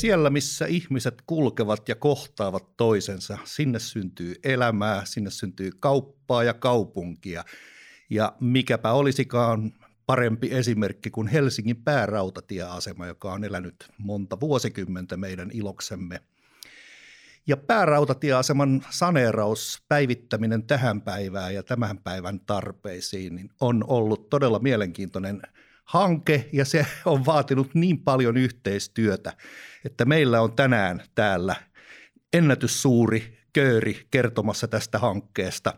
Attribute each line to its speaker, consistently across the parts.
Speaker 1: Siellä, missä ihmiset kulkevat ja kohtaavat toisensa, sinne syntyy elämää, sinne syntyy kauppaa ja kaupunkia. Ja mikäpä olisikaan parempi esimerkki kuin Helsingin päärautatieasema, joka on elänyt monta vuosikymmentä meidän iloksemme. Ja päärautatieaseman saneeraus, päivittäminen tähän päivään ja tämän päivän tarpeisiin niin on ollut todella mielenkiintoinen hanke ja se on vaatinut niin paljon yhteistyötä, että meillä on tänään täällä ennätyssuuri kööri kertomassa tästä hankkeesta.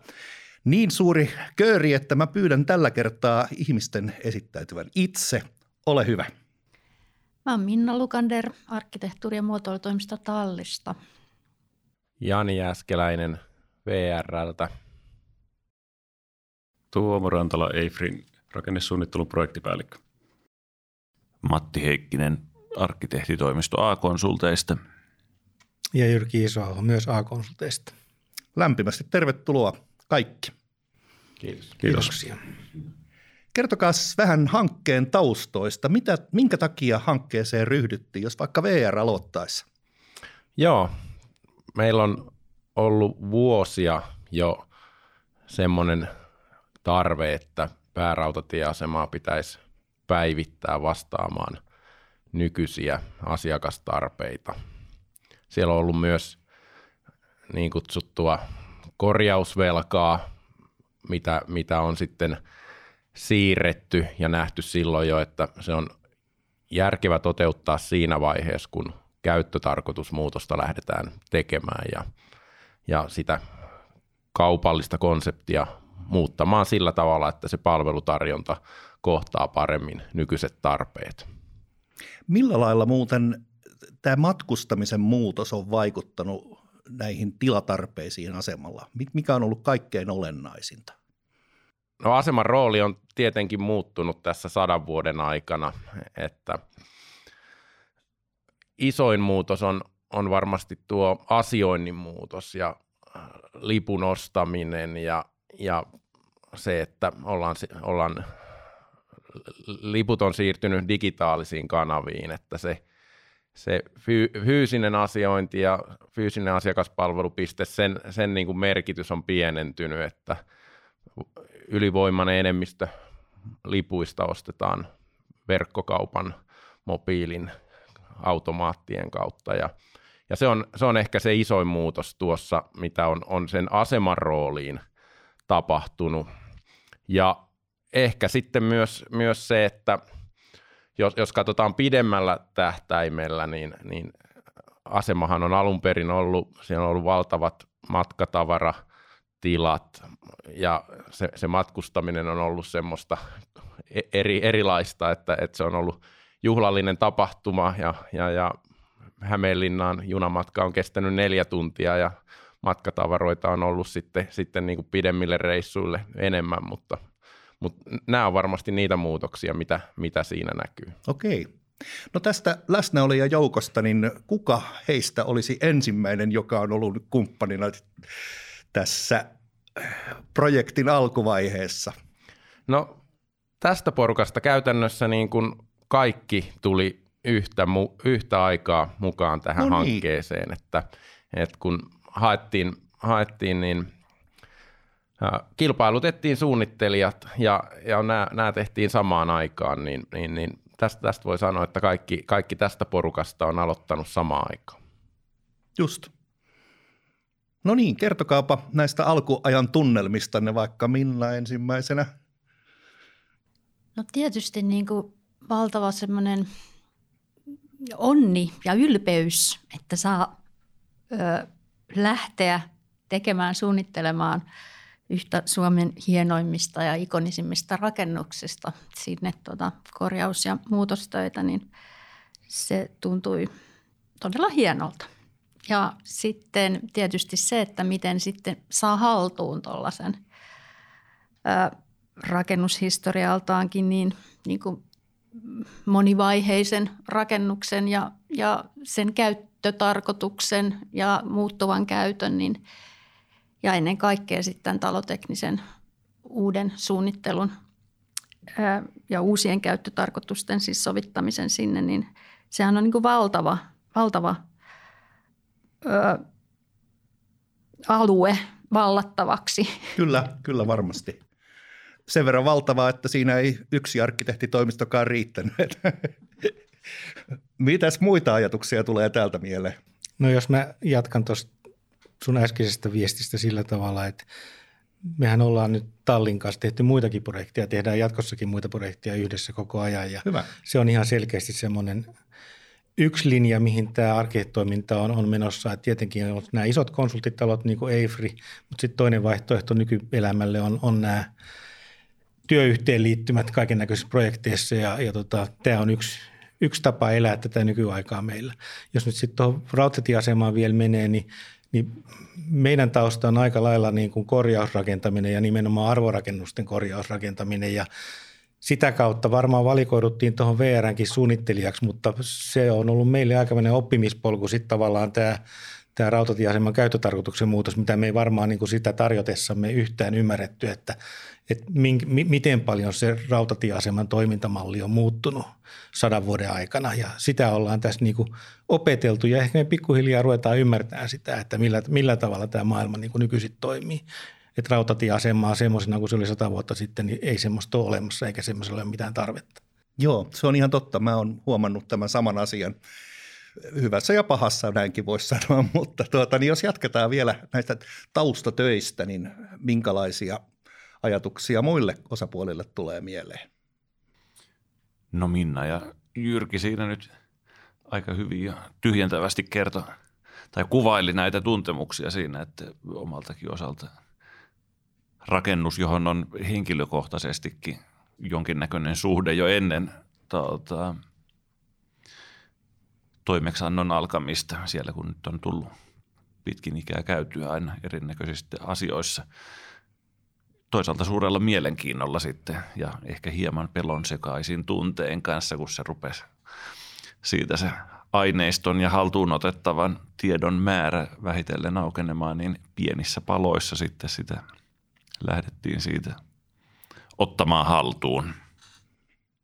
Speaker 1: Niin suuri kööri, että mä pyydän tällä kertaa ihmisten esittäytyvän itse. Ole hyvä.
Speaker 2: Mä oon Minna Lukander, arkkitehtuuri- ja muotoilutoimisto Tallista.
Speaker 3: Jani Jäskeläinen VRltä.
Speaker 4: Tuomo Rantala Eifrin rakennesuunnittelun projektipäällikkö.
Speaker 5: Matti Heikkinen arkkitehtitoimisto A-konsulteista.
Speaker 6: Ja Jyrki Isoaho myös A-konsulteista.
Speaker 1: Lämpimästi tervetuloa kaikki.
Speaker 4: Kiitos.
Speaker 6: Kiitoksia.
Speaker 1: Kertokaa vähän hankkeen taustoista. Mitä, minkä takia hankkeeseen ryhdyttiin, jos vaikka VR aloittaisi?
Speaker 3: Joo, meillä on ollut vuosia jo semmoinen tarve, että päärautatieasemaa pitäisi päivittää vastaamaan nykyisiä asiakastarpeita. Siellä on ollut myös niin kutsuttua korjausvelkaa, mitä, mitä on sitten siirretty ja nähty silloin jo, että se on järkevä toteuttaa siinä vaiheessa, kun käyttötarkoitusmuutosta lähdetään tekemään ja, ja sitä kaupallista konseptia muuttamaan sillä tavalla, että se palvelutarjonta kohtaa paremmin nykyiset tarpeet.
Speaker 1: Millä lailla muuten tämä matkustamisen muutos on vaikuttanut näihin tilatarpeisiin asemalla? Mikä on ollut kaikkein olennaisinta?
Speaker 3: No aseman rooli on tietenkin muuttunut tässä sadan vuoden aikana, että isoin muutos on, on varmasti tuo asioinnin muutos ja äh, lipun ostaminen ja, ja se, että ollaan, ollaan, liput on siirtynyt digitaalisiin kanaviin, että se, se fyysinen asiointi ja fyysinen asiakaspalvelupiste, sen, sen niin kuin merkitys on pienentynyt, että ylivoimainen enemmistö lipuista ostetaan verkkokaupan, mobiilin, automaattien kautta. Ja, ja se, on, se on ehkä se isoin muutos tuossa, mitä on, on sen aseman rooliin tapahtunut. Ja ehkä sitten myös, myös se, että jos, jos katsotaan pidemmällä tähtäimellä, niin, niin asemahan on alun perin ollut, siellä on ollut valtavat matkatavaratilat ja se, se matkustaminen on ollut semmoista e, eri, erilaista, että, että se on ollut juhlallinen tapahtuma ja, ja, ja Hämeenlinnaan junamatka on kestänyt neljä tuntia ja matkatavaroita on ollut sitten, sitten niin kuin pidemmille reissuille enemmän, mutta, mutta nämä on varmasti niitä muutoksia, mitä, mitä siinä näkyy.
Speaker 1: Okei. No tästä läsnäolijan joukosta, niin kuka heistä olisi ensimmäinen, joka on ollut kumppanina tässä projektin alkuvaiheessa?
Speaker 3: No tästä porukasta käytännössä niin kuin kaikki tuli yhtä, yhtä aikaa mukaan tähän no niin. hankkeeseen, että, että kun haettiin, haettiin niin kilpailutettiin suunnittelijat ja, ja nämä, nämä tehtiin samaan aikaan, niin, niin, niin tästä, tästä voi sanoa, että kaikki, kaikki tästä porukasta on aloittanut samaan aikaan.
Speaker 1: Just. No niin, kertokaapa näistä alkuajan tunnelmistanne vaikka Minna ensimmäisenä.
Speaker 2: No tietysti niin kuin valtava semmoinen onni ja ylpeys, että saa ö, lähteä tekemään, suunnittelemaan yhtä Suomen hienoimmista ja ikonisimmista rakennuksista sinne tuota korjaus- ja muutostöitä, niin se tuntui todella hienolta. Ja sitten tietysti se, että miten sitten saa haltuun tuollaisen rakennushistorialtaankin niin, niin kuin monivaiheisen rakennuksen ja, ja sen käyttötarkoituksen ja muuttuvan käytön, niin, ja ennen kaikkea sitten taloteknisen uuden suunnittelun ää, ja uusien käyttötarkoitusten siis sovittamisen sinne, niin sehän on niin kuin valtava valtava ö, alue vallattavaksi.
Speaker 1: Kyllä, kyllä varmasti. Sen verran valtavaa, että siinä ei yksi arkkitehtitoimistokaan riittänyt. Mitäs muita ajatuksia tulee täältä mieleen?
Speaker 6: No jos mä jatkan tuosta sun äskeisestä viestistä sillä tavalla, että mehän ollaan nyt Tallin kanssa tehty muitakin projekteja, tehdään jatkossakin muita projekteja yhdessä koko ajan ja
Speaker 1: Hyvä.
Speaker 6: se on ihan selkeästi semmoinen yksi linja, mihin tämä arkkitehtitoiminta on, on menossa. Et tietenkin on nämä isot konsulttitalot niin kuin Eifri, mutta sitten toinen vaihtoehto nykyelämälle on, on nämä työyhteenliittymät kaiken näköisissä projekteissa ja, ja tota, tämä on yksi, yksi tapa elää tätä nykyaikaa meillä. Jos nyt sitten tuohon rautatieasemaan vielä menee, niin, niin meidän tausta on aika lailla niin kuin korjausrakentaminen ja nimenomaan arvorakennusten korjausrakentaminen ja sitä kautta varmaan valikoiduttiin tuohon VRnkin suunnittelijaksi, mutta se on ollut meille aikamoinen oppimispolku sitten tavallaan tämä, tämä rautatieaseman käyttötarkoituksen muutos, mitä me ei varmaan niin kuin sitä tarjotessamme yhtään ymmärretty, että, että mink, mi, miten paljon se rautatieaseman toimintamalli on muuttunut sadan vuoden aikana ja sitä ollaan tässä niin kuin opeteltu ja ehkä me pikkuhiljaa ruvetaan ymmärtämään sitä, että millä, millä tavalla tämä maailma niin kuin nykyisin toimii että rautatieasemaa semmoisena kuin se oli sata vuotta sitten, niin ei semmoista ole olemassa eikä semmoisella ole mitään tarvetta.
Speaker 1: Joo, se on ihan totta. Mä oon huomannut tämän saman asian hyvässä ja pahassa, näinkin voisi sanoa, mutta tuota, niin jos jatketaan vielä näistä taustatöistä, niin minkälaisia ajatuksia muille osapuolille tulee mieleen?
Speaker 5: No Minna ja Jyrki siinä nyt aika hyvin ja tyhjentävästi kertoi tai kuvaili näitä tuntemuksia siinä, että omaltakin osalta rakennus, johon on henkilökohtaisestikin jonkinnäköinen suhde jo ennen tuota, toimeksiannon alkamista, siellä kun nyt on tullut pitkin ikää käytyä aina erinäköisissä asioissa. Toisaalta suurella mielenkiinnolla sitten ja ehkä hieman pelon sekaisin tunteen kanssa, kun se rupesi siitä se aineiston ja haltuun otettavan tiedon määrä vähitellen aukenemaan, niin pienissä paloissa sitten sitä lähdettiin siitä ottamaan haltuun.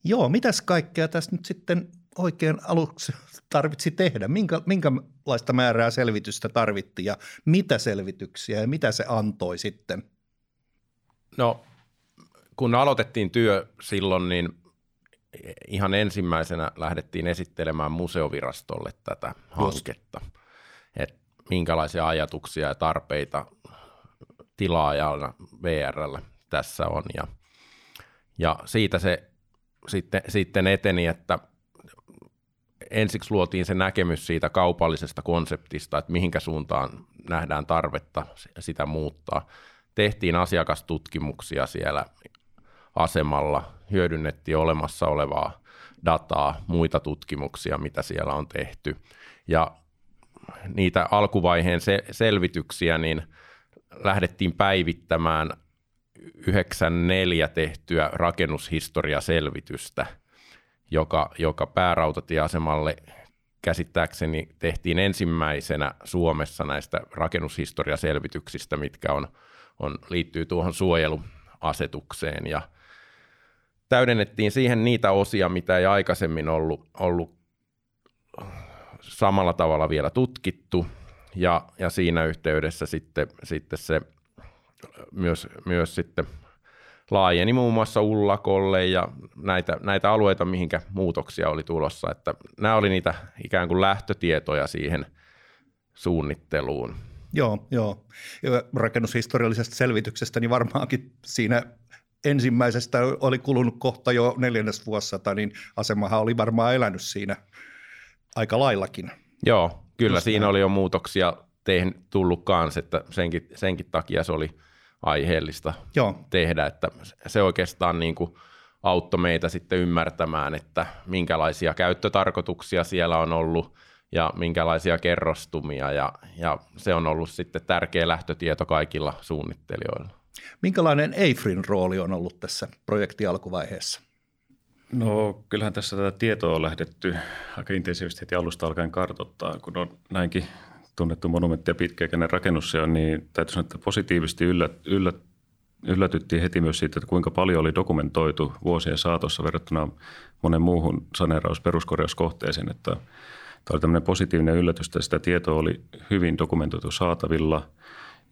Speaker 1: Joo, mitäs kaikkea tässä nyt sitten oikein aluksi tarvitsi tehdä? Minkä, minkälaista määrää selvitystä tarvittiin ja mitä selvityksiä ja mitä se antoi sitten?
Speaker 3: No, kun aloitettiin työ silloin, niin ihan ensimmäisenä lähdettiin esittelemään museovirastolle tätä hanketta. Että minkälaisia ajatuksia ja tarpeita tilaajalla VRllä tässä on. Ja, ja siitä se sitten, sitten eteni, että ensiksi luotiin se näkemys siitä kaupallisesta konseptista, että mihinkä suuntaan nähdään tarvetta sitä muuttaa. Tehtiin asiakastutkimuksia siellä asemalla, hyödynnettiin olemassa olevaa dataa, muita tutkimuksia, mitä siellä on tehty. Ja niitä alkuvaiheen se- selvityksiä, niin lähdettiin päivittämään 94 tehtyä rakennushistoriaselvitystä, joka, joka päärautatieasemalle käsittääkseni tehtiin ensimmäisenä Suomessa näistä rakennushistoriaselvityksistä, mitkä on, on, liittyy tuohon suojeluasetukseen. Ja täydennettiin siihen niitä osia, mitä ei aikaisemmin ollut, ollut samalla tavalla vielä tutkittu. Ja, ja siinä yhteydessä sitten, sitten se myös, myös sitten laajeni muun muassa Ullakolle ja näitä, näitä alueita, mihinkä muutoksia oli tulossa. Että nämä oli niitä ikään kuin lähtötietoja siihen suunnitteluun.
Speaker 1: Joo, joo. Rakennushistoriallisesta selvityksestä, niin varmaankin siinä ensimmäisestä oli kulunut kohta jo neljännes vuosisata, niin asemahan oli varmaan elänyt siinä aika laillakin.
Speaker 3: Joo, kyllä Just siinä näin. oli jo muutoksia tehnyt, tullut kanssa, että senkin, senkin takia se oli aiheellista Joo. tehdä, että se oikeastaan niin kuin auttoi meitä sitten ymmärtämään, että minkälaisia käyttötarkoituksia siellä on ollut ja minkälaisia kerrostumia ja, ja se on ollut sitten tärkeä lähtötieto kaikilla suunnittelijoilla.
Speaker 1: Minkälainen EIFRin rooli on ollut tässä projektin alkuvaiheessa?
Speaker 4: No kyllähän tässä tätä tietoa on lähdetty aika intensiivisesti heti alusta alkaen kartoittaa, kun on näinkin tunnettu monumentti ja pitkäikäinen rakennus se on, niin täytyy sanoa, että positiivisesti yllät, yllät, yllätyttiin heti myös siitä, että kuinka paljon oli dokumentoitu vuosien saatossa verrattuna monen muuhun saneeraus- peruskorjauskohteeseen, että oli tämmöinen positiivinen yllätys, että sitä tietoa oli hyvin dokumentoitu saatavilla.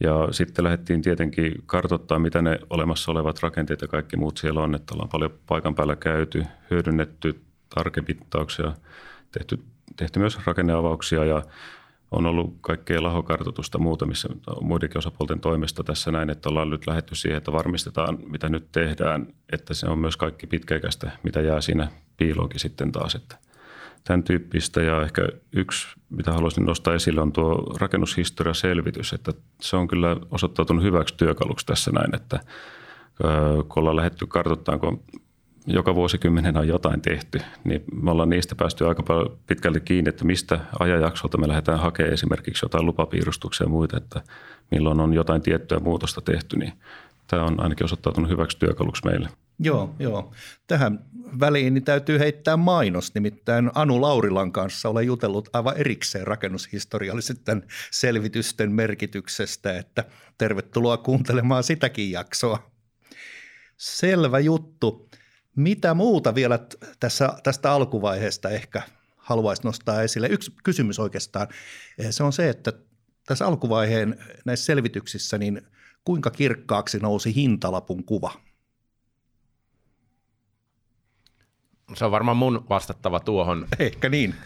Speaker 4: Ja sitten lähdettiin tietenkin kartoittaa, mitä ne olemassa olevat rakenteet ja kaikki muut siellä on, että ollaan paljon paikan päällä käyty, hyödynnetty tarkemittauksia, tehty, tehty myös rakenneavauksia ja on ollut kaikkea lahokartoitusta muutamissa muidenkin osapuolten toimesta tässä näin, että ollaan nyt lähetty siihen, että varmistetaan, mitä nyt tehdään, että se on myös kaikki pitkäikäistä, mitä jää siinä piiloonkin sitten taas. Että tämän tyyppistä ja ehkä yksi, mitä haluaisin nostaa esille, on tuo rakennushistoriaselvitys, että se on kyllä osoittautunut hyväksi työkaluksi tässä näin, että kun ollaan lähdetty kartoittamaan, kun joka vuosikymmenen on jotain tehty, niin me ollaan niistä päästy aika paljon pitkälti kiinni, että mistä ajanjaksolta me lähdetään hakemaan esimerkiksi jotain lupapiirustuksia ja muita, että milloin on jotain tiettyä muutosta tehty, niin tämä on ainakin osoittautunut hyväksi työkaluksi meille.
Speaker 1: Joo, joo. Tähän väliin niin täytyy heittää mainos, nimittäin Anu Laurilan kanssa olen jutellut aivan erikseen rakennushistoriallisten selvitysten merkityksestä, että tervetuloa kuuntelemaan sitäkin jaksoa. Selvä juttu. Mitä muuta vielä tässä, tästä alkuvaiheesta ehkä haluaisi nostaa esille? Yksi kysymys oikeastaan, se on se, että tässä alkuvaiheen näissä selvityksissä, niin kuinka kirkkaaksi nousi hintalapun kuva?
Speaker 3: Se on varmaan mun vastattava tuohon.
Speaker 1: Ehkä niin.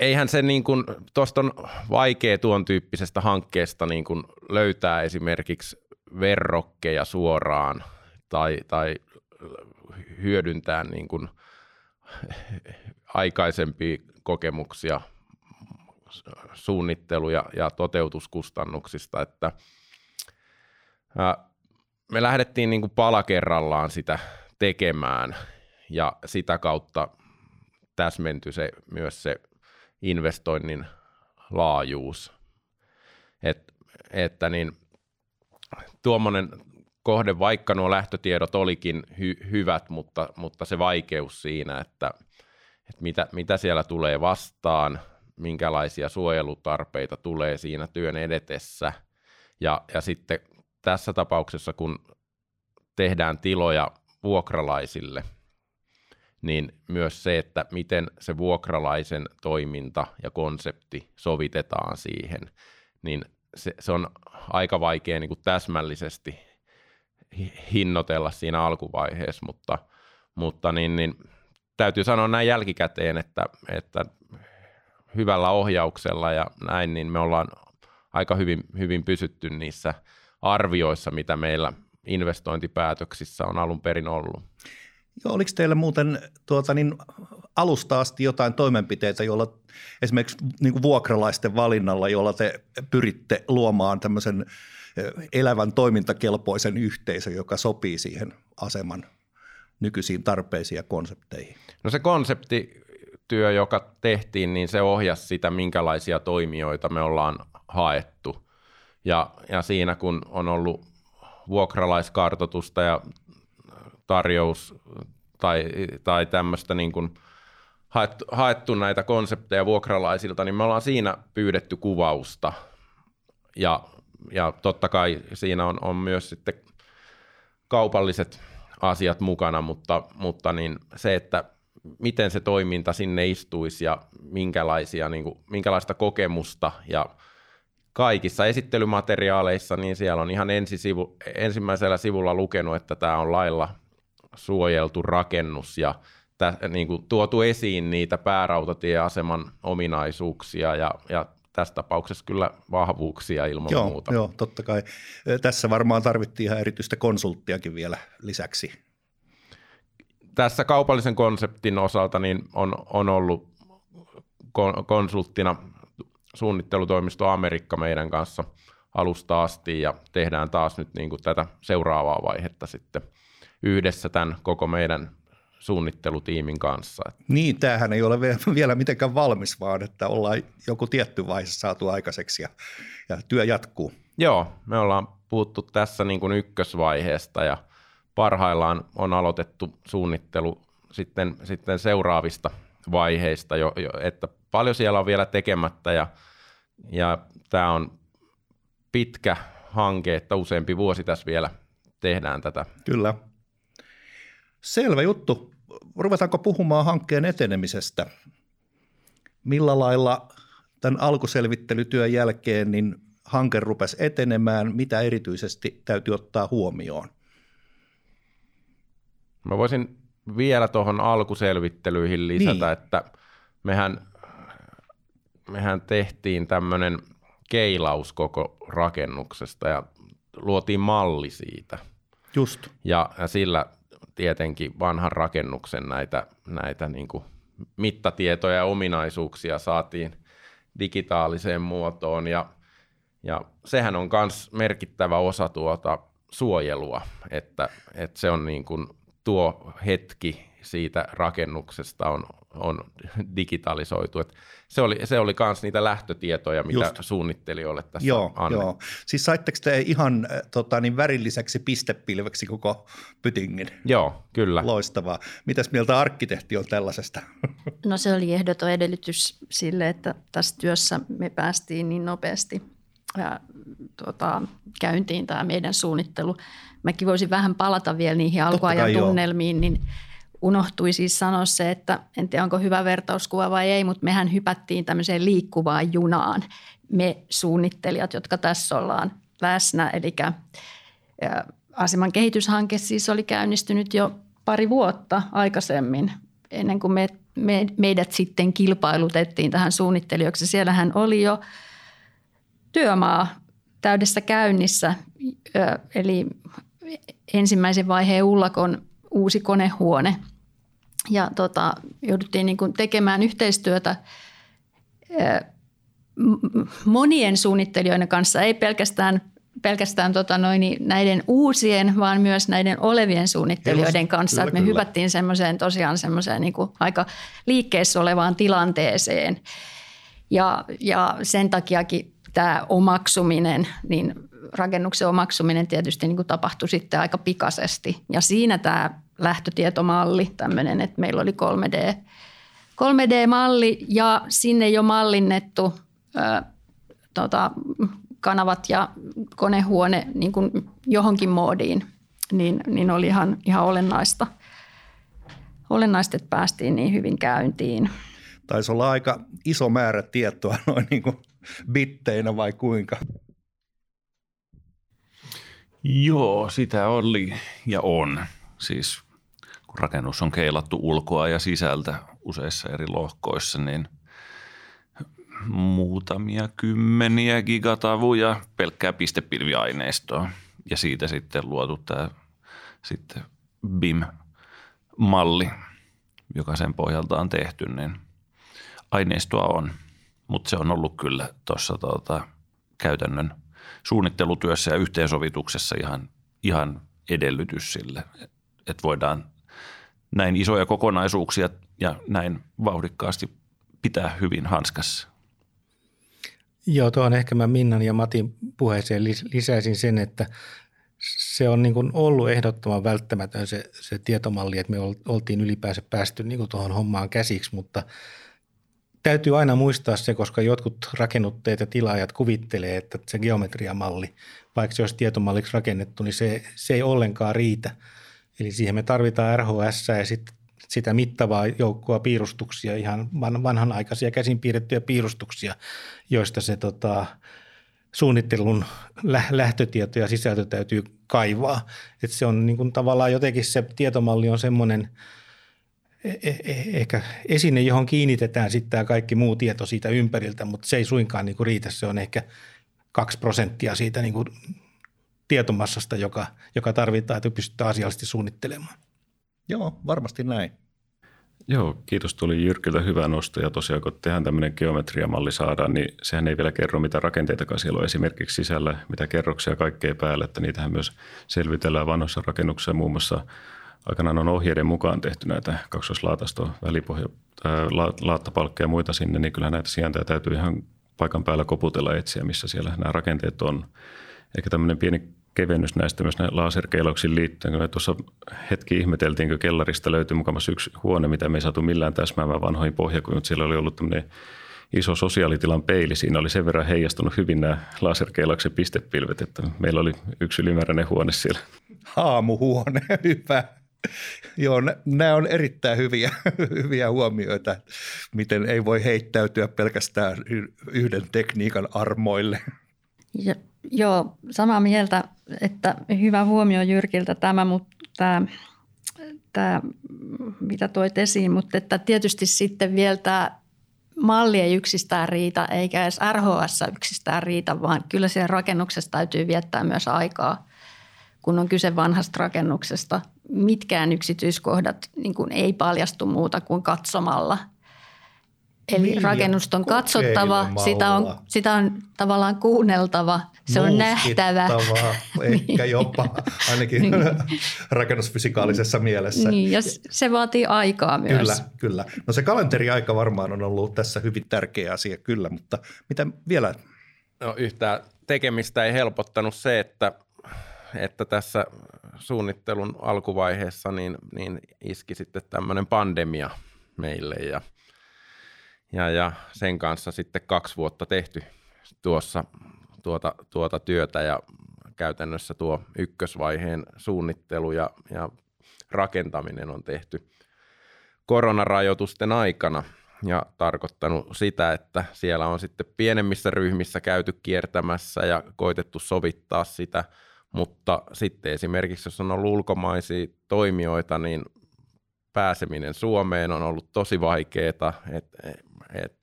Speaker 3: eihän se niin kuin, tuosta on vaikea tuon tyyppisestä hankkeesta niin kuin löytää esimerkiksi verrokkeja suoraan tai, tai hyödyntää niin kuin aikaisempia kokemuksia suunnittelu- ja, ja toteutuskustannuksista, että me lähdettiin niin kuin pala kerrallaan sitä tekemään ja sitä kautta täsmentyi se, myös se investoinnin laajuus. Et, että niin, tuommoinen kohde, vaikka nuo lähtötiedot olikin hy- hyvät, mutta, mutta se vaikeus siinä, että, että mitä, mitä siellä tulee vastaan, minkälaisia suojelutarpeita tulee siinä työn edetessä. Ja, ja sitten tässä tapauksessa, kun tehdään tiloja vuokralaisille, niin myös se, että miten se vuokralaisen toiminta ja konsepti sovitetaan siihen, niin se, se on aika vaikea niin kuin täsmällisesti hinnoitella siinä alkuvaiheessa, mutta, mutta niin, niin, täytyy sanoa näin jälkikäteen, että, että hyvällä ohjauksella ja näin, niin me ollaan aika hyvin, hyvin pysytty niissä arvioissa, mitä meillä investointipäätöksissä on alun perin ollut.
Speaker 1: Joo, oliko teillä muuten tuota, niin alusta asti jotain toimenpiteitä, joilla esimerkiksi niin kuin vuokralaisten valinnalla, jolla te pyritte luomaan tämmöisen elävän toimintakelpoisen yhteisön, joka sopii siihen aseman nykyisiin tarpeisiin ja konsepteihin?
Speaker 3: No se konseptityö, joka tehtiin, niin se ohjasi sitä, minkälaisia toimijoita me ollaan haettu. Ja, ja siinä kun on ollut vuokralaiskartotusta ja tarjous tai, tai tämmöistä niin kuin haettu, haettu näitä konsepteja vuokralaisilta, niin me ollaan siinä pyydetty kuvausta. Ja, ja totta kai siinä on, on myös sitten kaupalliset asiat mukana, mutta, mutta niin se, että miten se toiminta sinne istuisi ja minkälaisia, niin kuin, minkälaista kokemusta ja kaikissa esittelymateriaaleissa, niin siellä on ihan ensisivu, ensimmäisellä sivulla lukenut, että tämä on lailla suojeltu rakennus ja tä, niin kuin tuotu esiin niitä päärautatieaseman ominaisuuksia ja, ja tässä tapauksessa kyllä vahvuuksia ilman
Speaker 1: joo,
Speaker 3: muuta.
Speaker 1: Joo, totta kai. Tässä varmaan tarvittiin ihan erityistä konsulttiakin vielä lisäksi.
Speaker 3: Tässä kaupallisen konseptin osalta niin on, on ollut konsulttina suunnittelutoimisto Amerikka meidän kanssa alusta asti ja tehdään taas nyt niin kuin tätä seuraavaa vaihetta sitten yhdessä tämän koko meidän suunnittelutiimin kanssa.
Speaker 1: Niin, tämähän ei ole vielä mitenkään valmis, vaan että ollaan joku tietty vaihe saatu aikaiseksi ja, ja työ jatkuu.
Speaker 3: Joo, me ollaan puhuttu tässä niin kuin ykkösvaiheesta ja parhaillaan on aloitettu suunnittelu sitten, sitten seuraavista vaiheista, jo, jo, että paljon siellä on vielä tekemättä ja, ja tämä on pitkä hanke, että useampi vuosi tässä vielä tehdään tätä.
Speaker 1: Kyllä. Selvä juttu. ruvetaanko puhumaan hankkeen etenemisestä? Millä lailla tämän alkuselvittelytyön jälkeen niin hanke rupesi etenemään, mitä erityisesti täytyy ottaa huomioon?
Speaker 3: Mä voisin vielä tuohon alkuselvittelyihin lisätä, niin. että mehän, mehän tehtiin tämmöinen keilaus koko rakennuksesta ja luotiin malli siitä.
Speaker 1: Just.
Speaker 3: Ja, ja sillä tietenkin vanhan rakennuksen näitä, näitä niin kuin mittatietoja ja ominaisuuksia saatiin digitaaliseen muotoon. Ja, ja sehän on myös merkittävä osa tuota suojelua, että, että se on niin kuin tuo hetki siitä rakennuksesta on, on digitalisoitu. Et se oli, se oli myös niitä lähtötietoja, mitä Just. suunnittelijoille tässä
Speaker 1: joo,
Speaker 3: annettu.
Speaker 1: Joo. Siis saitteko te ihan tota, niin värilliseksi pistepilveksi koko pytingin?
Speaker 3: Joo, kyllä.
Speaker 1: Loistavaa. Mitäs mieltä arkkitehti on tällaisesta?
Speaker 2: No se oli ehdoton edellytys sille, että tässä työssä me päästiin niin nopeasti ja, tuota, käyntiin tämä meidän suunnittelu. Mäkin voisin vähän palata vielä niihin alkuajan tunnelmiin, niin unohtui siis sanoa se, että en tiedä onko hyvä vertauskuva vai ei, mutta mehän hypättiin tämmöiseen liikkuvaan junaan. Me suunnittelijat, jotka tässä ollaan läsnä, eli aseman kehityshanke siis oli käynnistynyt jo pari vuotta aikaisemmin, ennen kuin me, me, meidät sitten kilpailutettiin tähän suunnittelijoiksi. Siellähän oli jo työmaa täydessä käynnissä, eli ensimmäisen vaiheen ullakon uusi konehuone. Ja tota, jouduttiin niin kuin tekemään yhteistyötä monien suunnittelijoiden kanssa, ei pelkästään, pelkästään tota noin, näiden uusien, vaan myös näiden olevien suunnittelijoiden Just, kanssa. Kyllä, että me kyllä. hypättiin semmoiseen tosiaan semmoiseen niin kuin aika liikkeessä olevaan tilanteeseen. Ja, ja sen takiakin tämä omaksuminen, niin rakennuksen omaksuminen tietysti niin kuin tapahtui sitten aika pikaisesti. Ja siinä tämä lähtötietomalli, tämmöinen, että meillä oli 3D, 3D-malli ja sinne jo mallinnettu ö, tota, kanavat ja konehuone niin kuin johonkin moodiin, niin, niin oli ihan, ihan olennaista, olennaista, että päästiin niin hyvin käyntiin.
Speaker 1: Taisi olla aika iso määrä tietoa noin niin kuin bitteinä vai kuinka?
Speaker 5: Joo, sitä oli ja on. Siis kun rakennus on keilattu ulkoa ja sisältä useissa eri lohkoissa, niin muutamia kymmeniä gigatavuja pelkkää pistepilviaineistoa. Ja siitä sitten luotu tämä sitten BIM-malli, joka sen pohjalta on tehty, niin aineistoa on. Mutta se on ollut kyllä tuossa tuota, käytännön suunnittelutyössä ja yhteensovituksessa ihan, ihan edellytys sille, että voidaan näin isoja kokonaisuuksia ja näin vauhdikkaasti pitää hyvin hanskassa.
Speaker 6: Joo, tuohon ehkä mä Minnan ja Matin puheeseen lisäisin sen, että se on niin kuin ollut ehdottoman välttämätön se, se tietomalli, että me oltiin ylipäänsä päästy niin kuin tuohon hommaan käsiksi, mutta täytyy aina muistaa se, koska jotkut rakennutteet ja tilaajat kuvittelee, että se geometriamalli, vaikka se olisi tietomalliksi rakennettu, niin se, se ei ollenkaan riitä – Eli siihen me tarvitaan RHS ja sit, sitä mittavaa joukkoa piirustuksia, ihan vanhanaikaisia käsin piirrettyjä piirustuksia, joista se tota, suunnittelun lähtötieto ja sisältö täytyy kaivaa. Et se on niin kuin tavallaan jotenkin se tietomalli on semmoinen ehkä esine, johon kiinnitetään sitten tämä kaikki muu tieto siitä ympäriltä, mutta se ei suinkaan niin kuin riitä. Se on ehkä kaksi prosenttia siitä niin kuin tietomassasta, joka, joka tarvitaan, että pystytään asiallisesti suunnittelemaan.
Speaker 1: Joo, varmasti näin.
Speaker 4: Joo, kiitos tuli Jyrkiltä hyvä nosto ja tosiaan kun tehdään tämmöinen geometriamalli saadaan, niin sehän ei vielä kerro mitä rakenteitakaan siellä on esimerkiksi sisällä, mitä kerroksia kaikkea päällä, että niitähän myös selvitellään vanhoissa rakennuksissa muun muassa aikanaan on ohjeiden mukaan tehty näitä kaksoislaatasto, välipohja, la, laattapalkkeja ja muita sinne, niin kyllä näitä sijainteja täytyy ihan paikan päällä koputella etsiä, missä siellä nämä rakenteet on. Eikä tämmöinen pieni kevennys näistä myös laserkeilauksiin liittyen. Kun me tuossa hetki ihmeteltiin, kun kellarista löytyi mukamassa yksi huone, mitä me ei saatu millään täsmäämään vanhoihin pohjakuihin, mutta siellä oli ollut tämmöinen iso sosiaalitilan peili. Siinä oli sen verran heijastunut hyvin nämä laserkeilauksen pistepilvet, että meillä oli yksi ylimääräinen huone siellä.
Speaker 1: Haamuhuone, hyvä. Joo, nämä on erittäin hyviä, hyviä huomioita, miten ei voi heittäytyä pelkästään yhden tekniikan armoille.
Speaker 2: Ja, joo, samaa mieltä, että hyvä huomio Jyrkiltä tämä, mutta tämä, tämä mitä toit esiin, mutta että tietysti sitten vielä tämä malli ei yksistään riitä, eikä edes RHS yksistään riitä, vaan kyllä siellä rakennuksessa täytyy viettää myös aikaa, kun on kyse vanhasta rakennuksesta. Mitkään yksityiskohdat niin kuin ei paljastu muuta kuin katsomalla. Eli niin, rakennusta on katsottava, sitä on, sitä on tavallaan kuunneltava, se on nähtävä.
Speaker 1: ehkä jopa ainakin niin. rakennusfysikaalisessa mielessä.
Speaker 2: Niin, ja se vaatii aikaa myös.
Speaker 1: Kyllä, kyllä. No se kalenteriaika varmaan on ollut tässä hyvin tärkeä asia, kyllä, mutta mitä vielä?
Speaker 3: No yhtään tekemistä ei helpottanut se, että, että tässä suunnittelun alkuvaiheessa niin, niin iski sitten tämmöinen pandemia meille ja, ja, ja sen kanssa sitten kaksi vuotta tehty tuossa tuota, tuota työtä ja käytännössä tuo ykkösvaiheen suunnittelu ja, ja rakentaminen on tehty koronarajoitusten aikana ja tarkoittanut sitä, että siellä on sitten pienemmissä ryhmissä käyty kiertämässä ja koitettu sovittaa sitä, mutta sitten esimerkiksi jos on ollut ulkomaisia toimijoita, niin pääseminen Suomeen on ollut tosi vaikeaa, että et,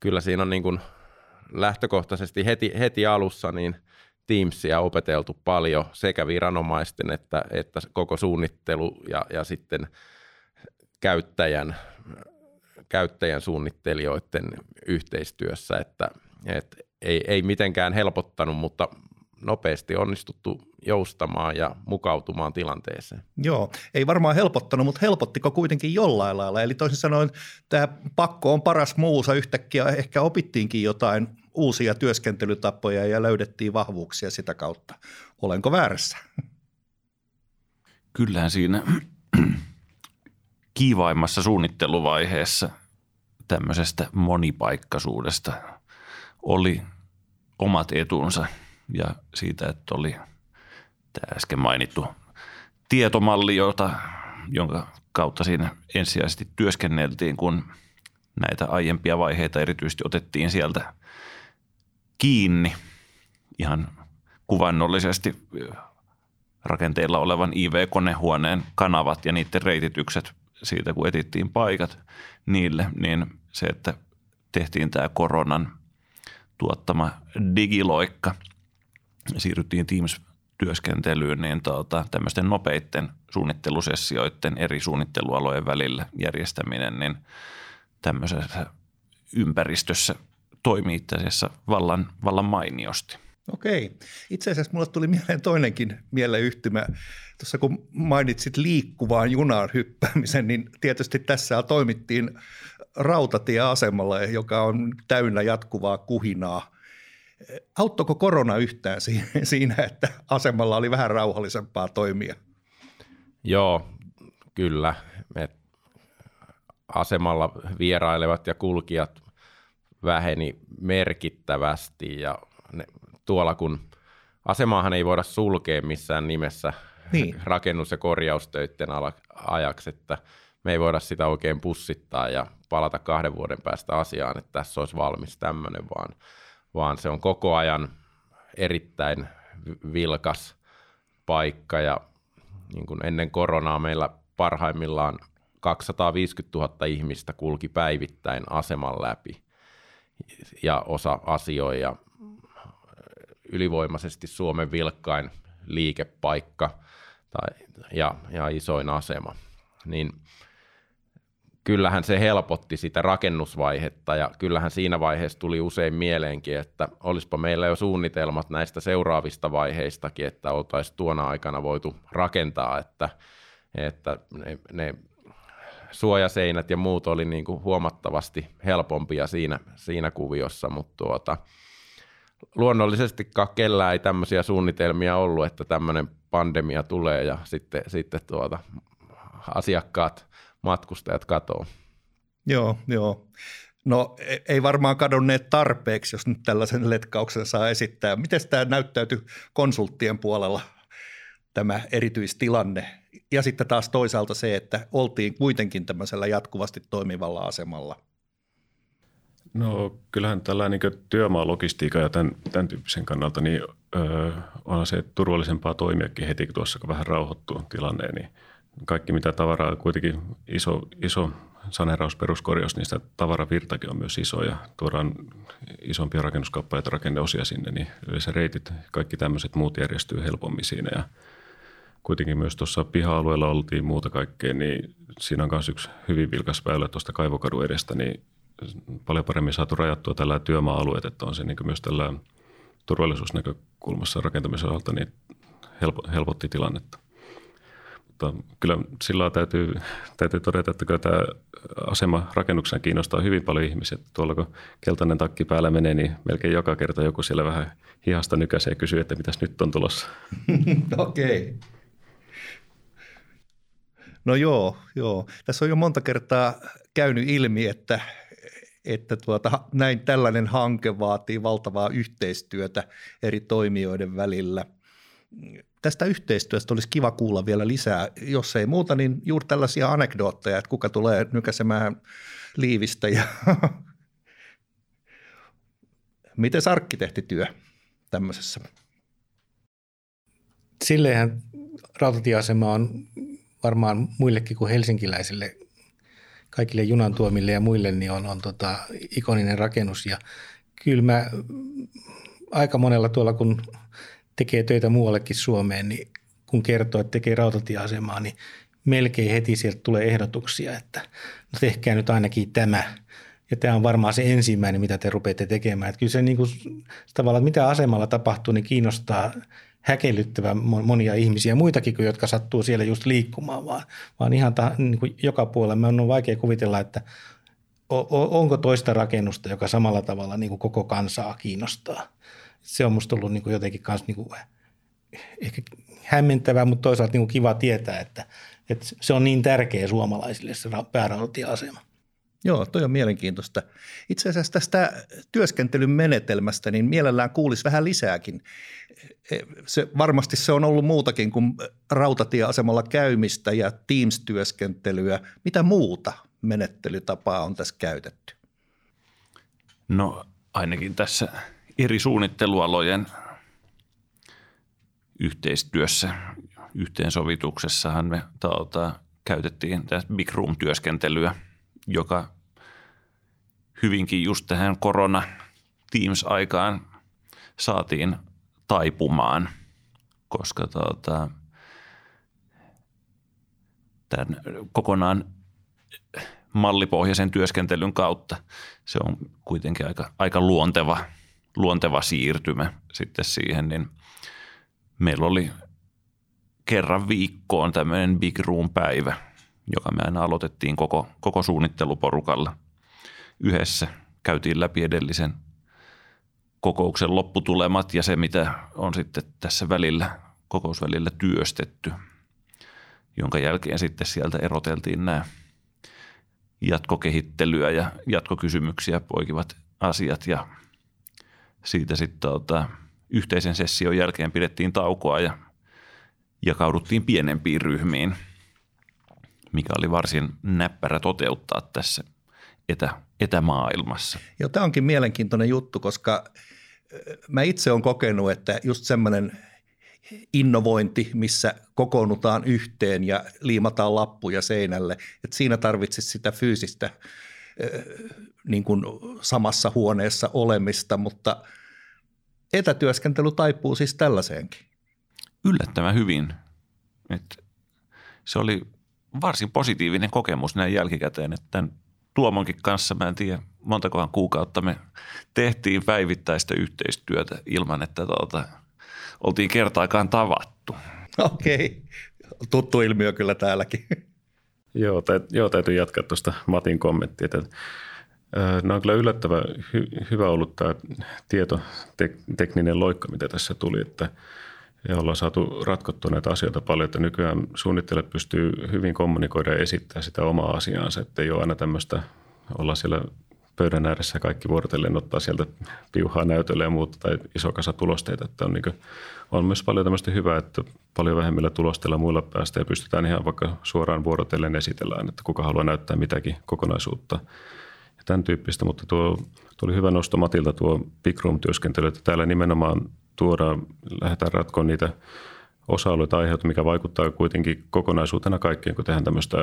Speaker 3: kyllä siinä on niin kuin lähtökohtaisesti heti, heti alussa niin Teamsia opeteltu paljon sekä viranomaisten että, että koko suunnittelu ja, ja sitten käyttäjän, käyttäjän suunnittelijoiden yhteistyössä, että, että ei, ei mitenkään helpottanut, mutta nopeasti onnistuttu joustamaan ja mukautumaan tilanteeseen.
Speaker 1: Joo, ei varmaan helpottanut, mutta helpottiko kuitenkin jollain lailla? Eli toisin sanoen tämä pakko on paras muusa yhtäkkiä, ehkä opittiinkin jotain uusia työskentelytapoja ja löydettiin vahvuuksia sitä kautta. Olenko väärässä?
Speaker 5: Kyllähän siinä kiivaimmassa suunnitteluvaiheessa tämmöisestä monipaikkaisuudesta oli omat etunsa ja siitä, että oli tämä äsken mainittu tietomalli, jota, jonka kautta siinä ensisijaisesti työskenneltiin, kun näitä aiempia vaiheita erityisesti otettiin sieltä kiinni ihan kuvannollisesti rakenteilla olevan IV-konehuoneen kanavat ja niiden reititykset siitä, kun etittiin paikat niille, niin se, että tehtiin tämä koronan tuottama digiloikka, siirryttiin Teams-työskentelyyn, niin tuota, tämmöisten nopeiden suunnittelusessioiden eri suunnittelualojen välillä järjestäminen, niin tämmöisessä ympäristössä toimii itse asiassa vallan, vallan mainiosti.
Speaker 1: Okei. Itse asiassa mulle tuli mieleen toinenkin mieleyhtymä. Tuossa kun mainitsit liikkuvaan junaan hyppäämisen, niin tietysti tässä toimittiin rautatieasemalla, joka on täynnä jatkuvaa kuhinaa. Auttoiko korona yhtään siinä, että asemalla oli vähän rauhallisempaa toimia?
Speaker 3: Joo, kyllä. Me asemalla vierailevat ja kulkijat väheni merkittävästi ja ne, tuolla kun asemaahan ei voida sulkea missään nimessä niin. rakennus- ja korjaustöiden ajaksi, että me ei voida sitä oikein pussittaa ja palata kahden vuoden päästä asiaan, että tässä olisi valmis tämmöinen, vaan, vaan se on koko ajan erittäin vilkas paikka ja niin kuin ennen koronaa meillä parhaimmillaan 250 000 ihmistä kulki päivittäin aseman läpi ja osa asioi ja ylivoimaisesti Suomen vilkkain liikepaikka tai, ja, ja isoin asema, niin kyllähän se helpotti sitä rakennusvaihetta ja kyllähän siinä vaiheessa tuli usein mieleenkin, että olisipa meillä jo suunnitelmat näistä seuraavista vaiheistakin, että oltaisiin tuona aikana voitu rakentaa, että, että ne, ne suojaseinät ja muut oli niin kuin huomattavasti helpompia siinä, siinä kuviossa, mutta tuota, luonnollisesti kellään ei tämmöisiä suunnitelmia ollut, että tämmöinen pandemia tulee ja sitten, sitten tuota, asiakkaat, matkustajat katoo.
Speaker 1: Joo, joo. No e, ei varmaan kadonneet tarpeeksi, jos nyt tällaisen letkauksen saa esittää. Miten tämä näyttäytyy konsulttien puolella tämä erityistilanne. Ja sitten taas toisaalta se, että oltiin kuitenkin tämmöisellä jatkuvasti toimivalla asemalla.
Speaker 4: No kyllähän tällä niin työmaalogistiikan ja tämän, tämän tyyppisen kannalta niin öö, on se turvallisempaa toimiakin heti, kun tuossa kun vähän rauhoittuu tilanne, niin kaikki mitä tavaraa, kuitenkin iso, iso saneraus, peruskorjaus, sitä tavaravirtakin on myös iso ja tuodaan isompia rakennuskappaleita, rakenneosia sinne, niin yleensä reitit, kaikki tämmöiset muut järjestyy helpommin siinä ja kuitenkin myös tuossa piha-alueella oltiin muuta kaikkea, niin siinä on myös yksi hyvin vilkas väylä tuosta kaivokadun edestä, niin paljon paremmin saatu rajattua tällä työmaa-alueet, että on se niin myös tällä turvallisuusnäkökulmassa rakentamisen osalta niin helpotti tilannetta. Mutta kyllä sillä täytyy, täytyy todeta, että kyllä tämä asema rakennuksena kiinnostaa hyvin paljon ihmisiä. Tuolla kun keltainen takki päällä menee, niin melkein joka kerta joku siellä vähän hihasta nykäisee ja kysyy, että mitäs nyt on tulossa.
Speaker 1: Okei. Okay. No joo, joo. Tässä on jo monta kertaa käynyt ilmi, että, että tuota, näin tällainen hanke vaatii valtavaa yhteistyötä eri toimijoiden välillä. Tästä yhteistyöstä olisi kiva kuulla vielä lisää. Jos ei muuta, niin juuri tällaisia anekdootteja, että kuka tulee nykäsemään liivistä ja miten arkkitehtityö tämmöisessä?
Speaker 6: Silleenhän rautatieasema on varmaan muillekin kuin helsinkiläisille, kaikille junan tuomille ja muille, niin on, on tota, ikoninen rakennus. Ja kyllä mä aika monella tuolla, kun tekee töitä muuallekin Suomeen, niin kun kertoo, että tekee rautatieasemaa, niin melkein heti sieltä tulee ehdotuksia, että no tehkää nyt ainakin tämä. Ja tämä on varmaan se ensimmäinen, mitä te rupeatte tekemään. Että kyllä se niin kuin, tavallaan, mitä asemalla tapahtuu, niin kiinnostaa häkellyttävän monia ihmisiä, muitakin kuin jotka sattuu siellä just liikkumaan, vaan, vaan ihan ta, niin kuin joka puolella. Mä on vaikea kuvitella, että onko toista rakennusta, joka samalla tavalla niin kuin koko kansaa kiinnostaa. Se on musta ollut niin kuin jotenkin kans niin kuin ehkä hämmentävää, mutta toisaalta niin kuin kiva tietää, että, että se on niin tärkeä suomalaisille se päärautatieasema.
Speaker 1: Joo, toi on mielenkiintoista. Itse asiassa tästä työskentelyn menetelmästä, niin mielellään kuulisi vähän lisääkin. Se, varmasti se on ollut muutakin kuin rautatieasemalla käymistä ja Teams-työskentelyä. Mitä muuta menettelytapaa on tässä käytetty?
Speaker 5: No ainakin tässä eri suunnittelualojen yhteistyössä, yhteensovituksessahan me tauta, käytettiin tässä Big Room-työskentelyä, joka hyvinkin just tähän korona Teams-aikaan saatiin taipumaan, koska tuota, tämän kokonaan mallipohjaisen työskentelyn kautta se on kuitenkin aika, aika luonteva, luonteva siirtymä sitten siihen, niin meillä oli kerran viikkoon tämmöinen Big Room-päivä, joka me aina aloitettiin koko, koko suunnitteluporukalla yhdessä. Käytiin läpi edellisen kokouksen lopputulemat ja se, mitä on sitten tässä välillä, kokousvälillä työstetty, jonka jälkeen sitten sieltä eroteltiin nämä jatkokehittelyä ja jatkokysymyksiä poikivat asiat ja siitä sitten tota, yhteisen session jälkeen pidettiin taukoa ja jakauduttiin pienempiin ryhmiin, mikä oli varsin näppärä toteuttaa tässä etä, etämaailmassa.
Speaker 1: Joo, tämä onkin mielenkiintoinen juttu, koska mä itse olen kokenut, että just semmoinen innovointi, missä kokoonnutaan yhteen ja liimataan lappuja seinälle, että siinä tarvitsisi sitä fyysistä niin kuin samassa huoneessa olemista, mutta etätyöskentely taipuu siis tällaiseenkin.
Speaker 5: Yllättävän hyvin. Et se oli varsin positiivinen kokemus näin jälkikäteen, että Tuomonkin kanssa, mä en tiedä montakohan kuukautta me tehtiin päivittäistä yhteistyötä ilman, että tuota, oltiin kertaakaan tavattu.
Speaker 1: Okei, okay. tuttu ilmiö kyllä täälläkin.
Speaker 4: Joo, tä, joo täytyy jatkaa tuosta Matin kommenttia. Että, Nämä on kyllä yllättävän hy, hyvä ollut tämä tietotekninen loikka, mitä tässä tuli, että ja ollaan saatu ratkottua näitä asioita paljon, että nykyään suunnittelijat pystyy hyvin kommunikoida ja esittää sitä omaa asiaansa, että ei ole aina tämmöistä olla siellä pöydän ääressä kaikki vuorotellen ottaa sieltä piuhaa näytölle ja muuta tai iso kasa tulosteita. Että on, niin kuin, on myös paljon tämmöistä hyvää, että paljon vähemmillä tulosteilla muilla päästä ja pystytään ihan vaikka suoraan vuorotellen esitellään, että kuka haluaa näyttää mitäkin kokonaisuutta ja tämän tyyppistä. Mutta tuo, oli hyvä nosto Matilta tuo Big Room-työskentely, että täällä nimenomaan tuodaan, lähdetään ratkomaan niitä osa-alueita aiheuttaa, mikä vaikuttaa kuitenkin kokonaisuutena kaikkeen, kun tehdään tämmöistä,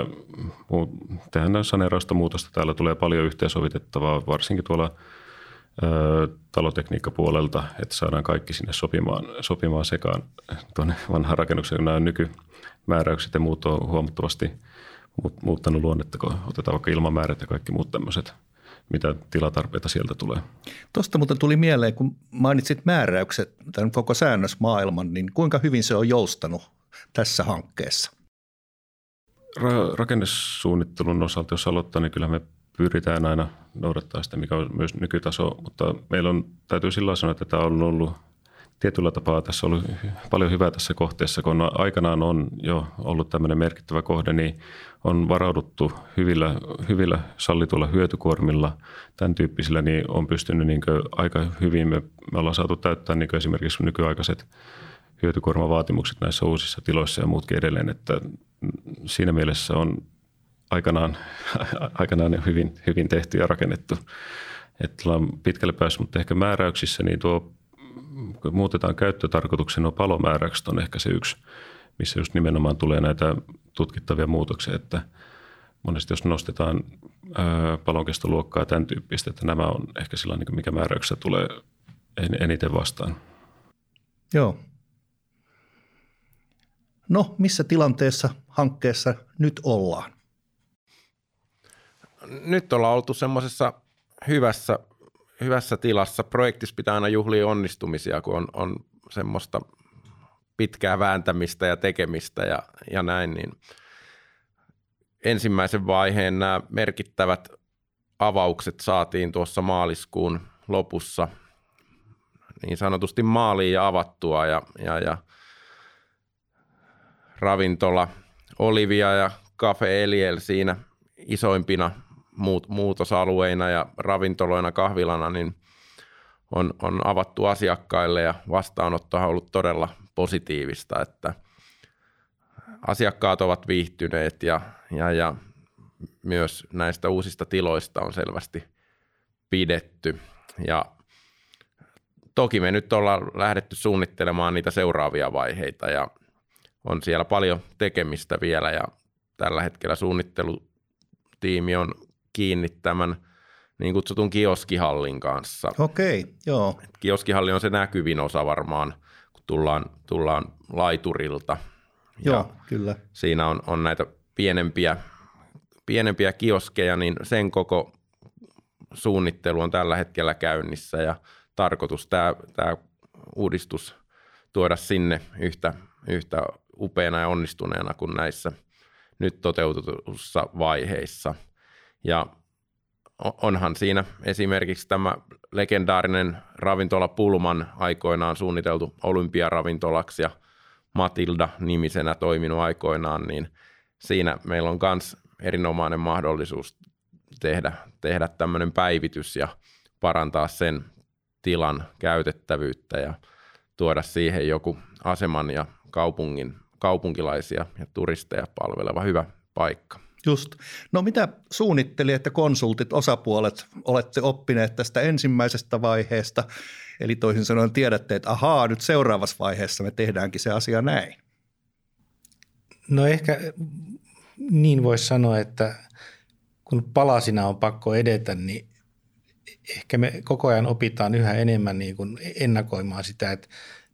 Speaker 4: tehdään saneerausta muutosta. Täällä tulee paljon yhteensovitettavaa, varsinkin tuolla ö, talotekniikkapuolelta, että saadaan kaikki sinne sopimaan, sopimaan sekaan tuonne vanhaan rakennukseen, kun nämä nykymääräykset ja muut on huomattavasti muuttanut luonnetta, kun otetaan vaikka ilmamäärät ja kaikki muut tämmöiset – mitä tilatarpeita sieltä tulee.
Speaker 1: Tuosta muuten tuli mieleen, kun mainitsit määräykset, tämän koko säännösmaailman, niin kuinka hyvin se on joustanut tässä hankkeessa?
Speaker 4: Ra- rakennesuunnittelun osalta, jos aloittaa, niin kyllä me pyritään aina noudattaa sitä, mikä on myös nykytaso, mutta meillä on, täytyy sillä sanoa, että tämä on ollut tietyllä tapaa tässä on ollut paljon hyvää tässä kohteessa, kun aikanaan on jo ollut tämmöinen merkittävä kohde, niin on varauduttu hyvillä, hyvillä sallituilla hyötykuormilla, tämän tyyppisillä, niin on pystynyt niin aika hyvin, me, me ollaan saatu täyttää niin esimerkiksi nykyaikaiset hyötykuormavaatimukset näissä uusissa tiloissa ja muutkin edelleen, että siinä mielessä on aikanaan, aikanaan hyvin, hyvin tehty ja rakennettu. Että ollaan pitkälle päässyt, mutta ehkä määräyksissä niin tuo kun muutetaan käyttötarkoituksen, on palomääräykset on ehkä se yksi, missä just nimenomaan tulee näitä tutkittavia muutoksia, että monesti jos nostetaan palonkestoluokkaa ja tämän tyyppistä, että nämä on ehkä sillä niin mikä määräyksessä tulee eniten vastaan.
Speaker 1: Joo. No, missä tilanteessa hankkeessa nyt ollaan?
Speaker 3: Nyt ollaan oltu semmoisessa hyvässä hyvässä tilassa. Projektissa pitää aina juhlia onnistumisia, kun on, on semmoista pitkää vääntämistä ja tekemistä ja, ja näin, niin ensimmäisen vaiheen nämä merkittävät avaukset saatiin tuossa maaliskuun lopussa niin sanotusti maaliin ja avattua ja, ja, ja ravintola Olivia ja Cafe Eliel siinä isoimpina muut, muutosalueina ja ravintoloina, kahvilana, niin on, on avattu asiakkaille ja vastaanotto on ollut todella positiivista, että asiakkaat ovat viihtyneet ja, ja, ja myös näistä uusista tiloista on selvästi pidetty. Ja toki me nyt ollaan lähdetty suunnittelemaan niitä seuraavia vaiheita ja on siellä paljon tekemistä vielä ja tällä hetkellä suunnittelutiimi on kiinni tämän niin kutsutun kioskihallin kanssa.
Speaker 1: Okei, joo.
Speaker 3: Kioskihalli on se näkyvin osa varmaan, kun tullaan, tullaan laiturilta.
Speaker 1: Joo, ja kyllä.
Speaker 3: Siinä on, on näitä pienempiä, pienempiä kioskeja, niin sen koko suunnittelu on tällä hetkellä käynnissä ja tarkoitus tämä, tämä uudistus tuoda sinne yhtä, yhtä upeana ja onnistuneena kuin näissä nyt toteutetussa vaiheissa – ja onhan siinä esimerkiksi tämä legendaarinen ravintola Pulman aikoinaan suunniteltu olympiaravintolaksi ja Matilda nimisenä toiminut aikoinaan, niin siinä meillä on myös erinomainen mahdollisuus tehdä, tehdä tämmöinen päivitys ja parantaa sen tilan käytettävyyttä ja tuoda siihen joku aseman ja kaupungin, kaupunkilaisia ja turisteja palveleva hyvä paikka.
Speaker 1: Just. No mitä suunnittelijat ja konsultit, osapuolet olette oppineet tästä ensimmäisestä vaiheesta? Eli toisin sanoen tiedätte, että ahaa, nyt seuraavassa vaiheessa me tehdäänkin se asia näin.
Speaker 6: No ehkä niin voisi sanoa, että kun palasina on pakko edetä, niin ehkä me koko ajan opitaan yhä enemmän niin kuin ennakoimaan sitä, että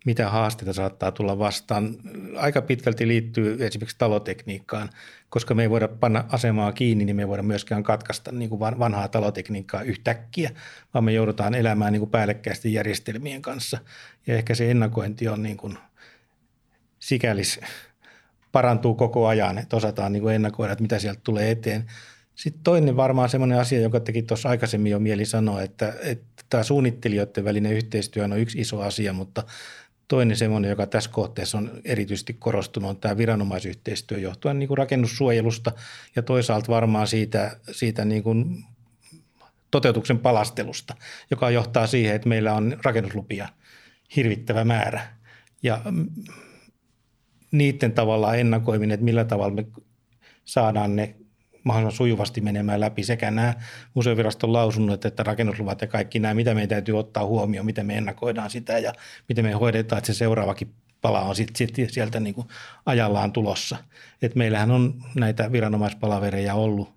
Speaker 6: mitä haasteita saattaa tulla vastaan. Aika pitkälti liittyy esimerkiksi talotekniikkaan, koska me ei voida panna asemaa kiinni, niin me ei voida myöskään katkaista niin kuin vanhaa talotekniikkaa yhtäkkiä, vaan me joudutaan elämään niin kuin päällekkäisten järjestelmien kanssa. Ja ehkä se ennakointi on niin kuin sikäli parantuu koko ajan, että osataan niin kuin ennakoida, että mitä sieltä tulee eteen. Sitten toinen varmaan semmoinen asia, joka teki tuossa aikaisemmin jo mieli sanoa, että, että tämä suunnittelijoiden välinen yhteistyö on yksi iso asia, mutta Toinen semmoinen, joka tässä kohteessa on erityisesti korostunut, on tämä viranomaisyhteistyö johtuen niin kuin rakennussuojelusta ja toisaalta varmaan siitä, siitä niin kuin toteutuksen palastelusta, joka johtaa siihen, että meillä on rakennuslupia hirvittävä määrä. Ja niiden tavallaan ennakoiminen, että millä tavalla me saadaan ne mahdollisimman sujuvasti menemään läpi sekä nämä museoviraston lausunnot että rakennusluvat ja kaikki nämä, mitä meidän täytyy ottaa huomioon, miten me ennakoidaan sitä ja miten me hoidetaan, että se seuraavakin pala on sit, sit sieltä niin kuin ajallaan tulossa. Et meillähän on näitä viranomaispalavereja ollut,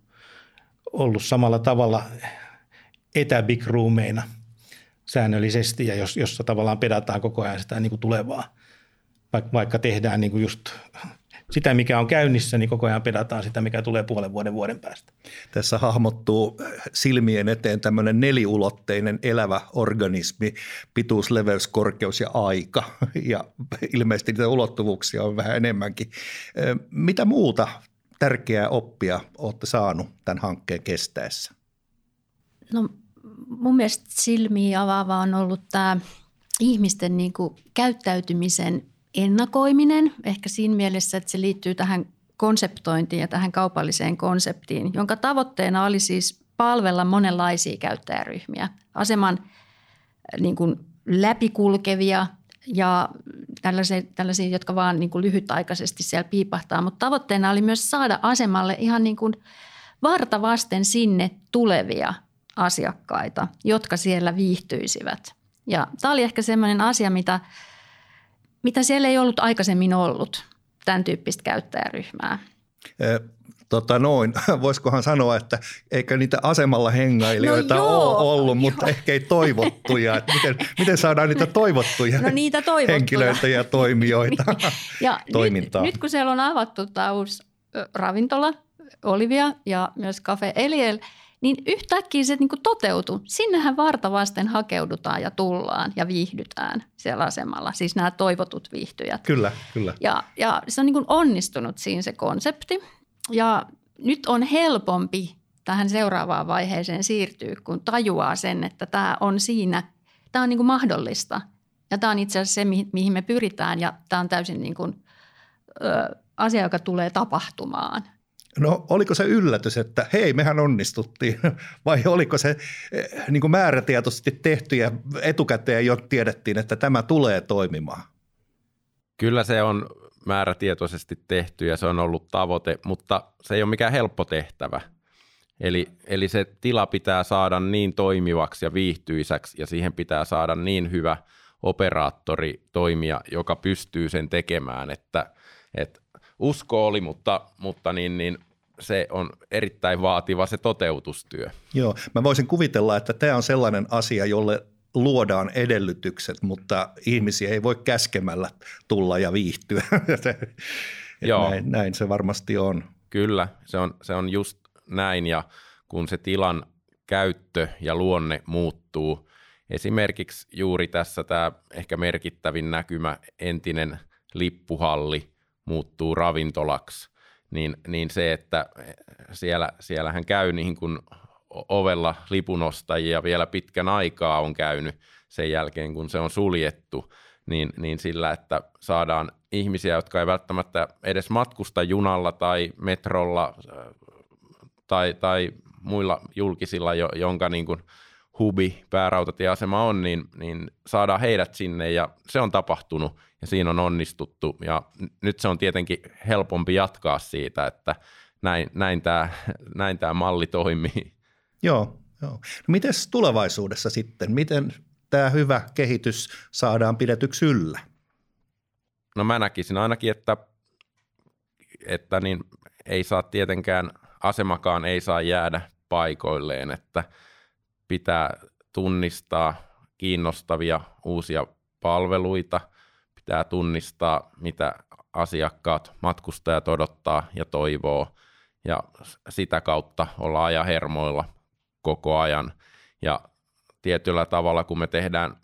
Speaker 6: ollut samalla tavalla etäbig roomeina säännöllisesti ja jos, jossa tavallaan pedataan koko ajan sitä niin kuin tulevaa, vaikka tehdään niin kuin just sitä, mikä on käynnissä, niin koko ajan pedataan sitä, mikä tulee puolen vuoden vuoden päästä.
Speaker 1: Tässä hahmottuu silmien eteen tämmöinen neliulotteinen elävä organismi, pituus, leveys, korkeus ja aika. Ja ilmeisesti niitä ulottuvuuksia on vähän enemmänkin. Mitä muuta tärkeää oppia olette saanut tämän hankkeen kestäessä?
Speaker 2: No mun mielestä silmiä avaava on ollut tämä ihmisten niin kuin käyttäytymisen ennakoiminen, ehkä siinä mielessä, että se liittyy tähän konseptointiin ja tähän kaupalliseen konseptiin, jonka tavoitteena oli siis palvella monenlaisia käyttäjäryhmiä. Aseman niin kuin läpikulkevia ja tällaisia, tällaisia jotka vaan niin kuin lyhytaikaisesti siellä piipahtaa, mutta tavoitteena oli myös saada asemalle ihan niin kuin vartavasten sinne tulevia asiakkaita, jotka siellä viihtyisivät. Ja tämä oli ehkä sellainen asia, mitä – mitä siellä ei ollut aikaisemmin ollut, tämän tyyppistä käyttäjäryhmää.
Speaker 1: Tota noin, voisikohan sanoa, että eikä niitä asemalla hengailijoita no joo, ole ollut, mutta ehkä ei toivottuja. Että miten, miten saadaan niitä toivottuja, no niitä toivottuja. henkilöitä ja toimijoita niin. ja toimintaan?
Speaker 2: Nyt, nyt kun siellä on avattu tämä uusi ravintola, Olivia ja myös Cafe Eliel – niin yhtäkkiä se niin kuin toteutui. Sinnehän varta vasten hakeudutaan ja tullaan ja viihdytään siellä asemalla, siis nämä toivotut viihtyjät.
Speaker 1: Kyllä, kyllä.
Speaker 2: Ja, ja se on niin kuin onnistunut siinä se konsepti ja nyt on helpompi tähän seuraavaan vaiheeseen siirtyä, kun tajuaa sen, että tämä on siinä, tämä on niin kuin mahdollista. Ja tämä on itse asiassa se, mihin me pyritään ja tämä on täysin niin kuin, ö, asia, joka tulee tapahtumaan.
Speaker 1: No oliko se yllätys, että hei, mehän onnistuttiin, vai oliko se eh, niin kuin määrätietoisesti tehty ja etukäteen jo tiedettiin, että tämä tulee toimimaan?
Speaker 3: Kyllä se on määrätietoisesti tehty ja se on ollut tavoite, mutta se ei ole mikään helppo tehtävä. Eli, eli se tila pitää saada niin toimivaksi ja viihtyisäksi ja siihen pitää saada niin hyvä operaattori toimia, joka pystyy sen tekemään, että, että usko oli, mutta, mutta niin, niin se on erittäin vaativa se toteutustyö.
Speaker 1: Joo, mä voisin kuvitella, että tämä on sellainen asia, jolle luodaan edellytykset, mutta ihmisiä ei voi käskemällä tulla ja viihtyä. Joo. Näin, näin se varmasti on.
Speaker 3: Kyllä, se on, se on just näin ja kun se tilan käyttö ja luonne muuttuu, esimerkiksi juuri tässä tämä ehkä merkittävin näkymä, entinen lippuhalli, muuttuu ravintolaksi, niin, niin se, että siellä, siellähän käy niin kuin ovella lipunostajia vielä pitkän aikaa on käynyt sen jälkeen, kun se on suljettu, niin, niin sillä, että saadaan ihmisiä, jotka ei välttämättä edes matkusta junalla tai metrolla tai, tai muilla julkisilla, jonka niin kuin hubi, päärautatieasema on, niin, niin saadaan heidät sinne ja se on tapahtunut ja siinä on onnistuttu ja nyt se on tietenkin helpompi jatkaa siitä, että näin, näin tämä näin tämä malli toimii.
Speaker 1: Joo, joo. No miten tulevaisuudessa sitten, miten tämä hyvä kehitys saadaan pidetyksi yllä?
Speaker 3: No mä näkisin ainakin, että, että niin ei saa tietenkään, asemakaan ei saa jäädä paikoilleen, että pitää tunnistaa kiinnostavia uusia palveluita – pitää tunnistaa, mitä asiakkaat, matkustajat odottaa ja toivoo ja sitä kautta olla ajan hermoilla koko ajan. Ja tietyllä tavalla, kun me tehdään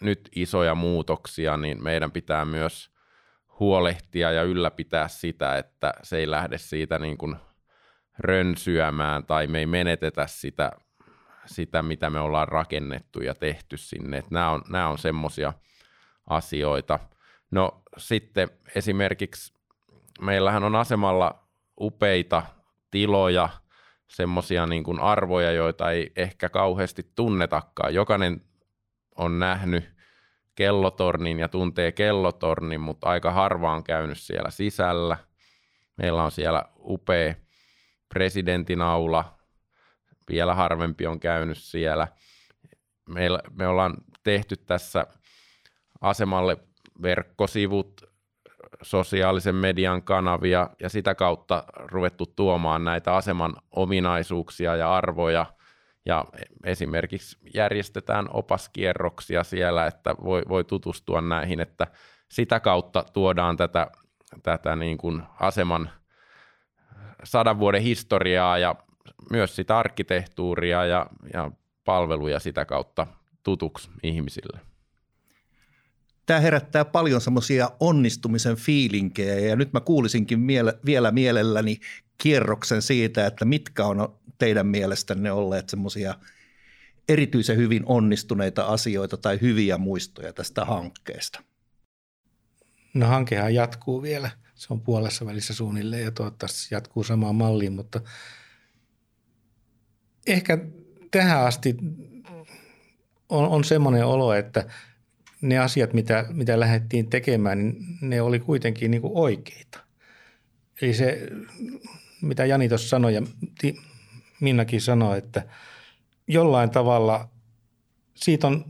Speaker 3: nyt isoja muutoksia, niin meidän pitää myös huolehtia ja ylläpitää sitä, että se ei lähde siitä niin kuin rönsyämään tai me ei menetetä sitä, sitä, mitä me ollaan rakennettu ja tehty sinne. Että nämä on, nämä on semmoisia – asioita. No sitten esimerkiksi meillähän on asemalla upeita tiloja, semmoisia niin kuin arvoja, joita ei ehkä kauheasti tunnetakaan. Jokainen on nähnyt kellotornin ja tuntee kellotornin, mutta aika harva on käynyt siellä sisällä. Meillä on siellä upea presidentin aula, vielä harvempi on käynyt siellä. Meillä, me ollaan tehty tässä asemalle verkkosivut, sosiaalisen median kanavia ja sitä kautta ruvettu tuomaan näitä aseman ominaisuuksia ja arvoja. Ja esimerkiksi järjestetään opaskierroksia siellä, että voi, voi tutustua näihin, että sitä kautta tuodaan tätä, tätä niin kuin aseman sadan vuoden historiaa ja myös sitä arkkitehtuuria ja, ja palveluja sitä kautta tutuksi ihmisille
Speaker 1: tämä herättää paljon semmoisia onnistumisen fiilinkejä ja nyt mä kuulisinkin miele- vielä mielelläni kierroksen siitä, että mitkä on teidän mielestänne olleet semmoisia erityisen hyvin onnistuneita asioita tai hyviä muistoja tästä hankkeesta?
Speaker 6: No hankehan jatkuu vielä. Se on puolessa välissä suunnilleen ja toivottavasti jatkuu samaan malliin, mutta ehkä tähän asti on, on semmoinen olo, että – ne asiat, mitä, mitä lähdettiin tekemään, niin ne oli kuitenkin niin kuin oikeita. Eli se, mitä Jani tuossa sanoi ja Minnakin sanoi, että jollain tavalla siitä on,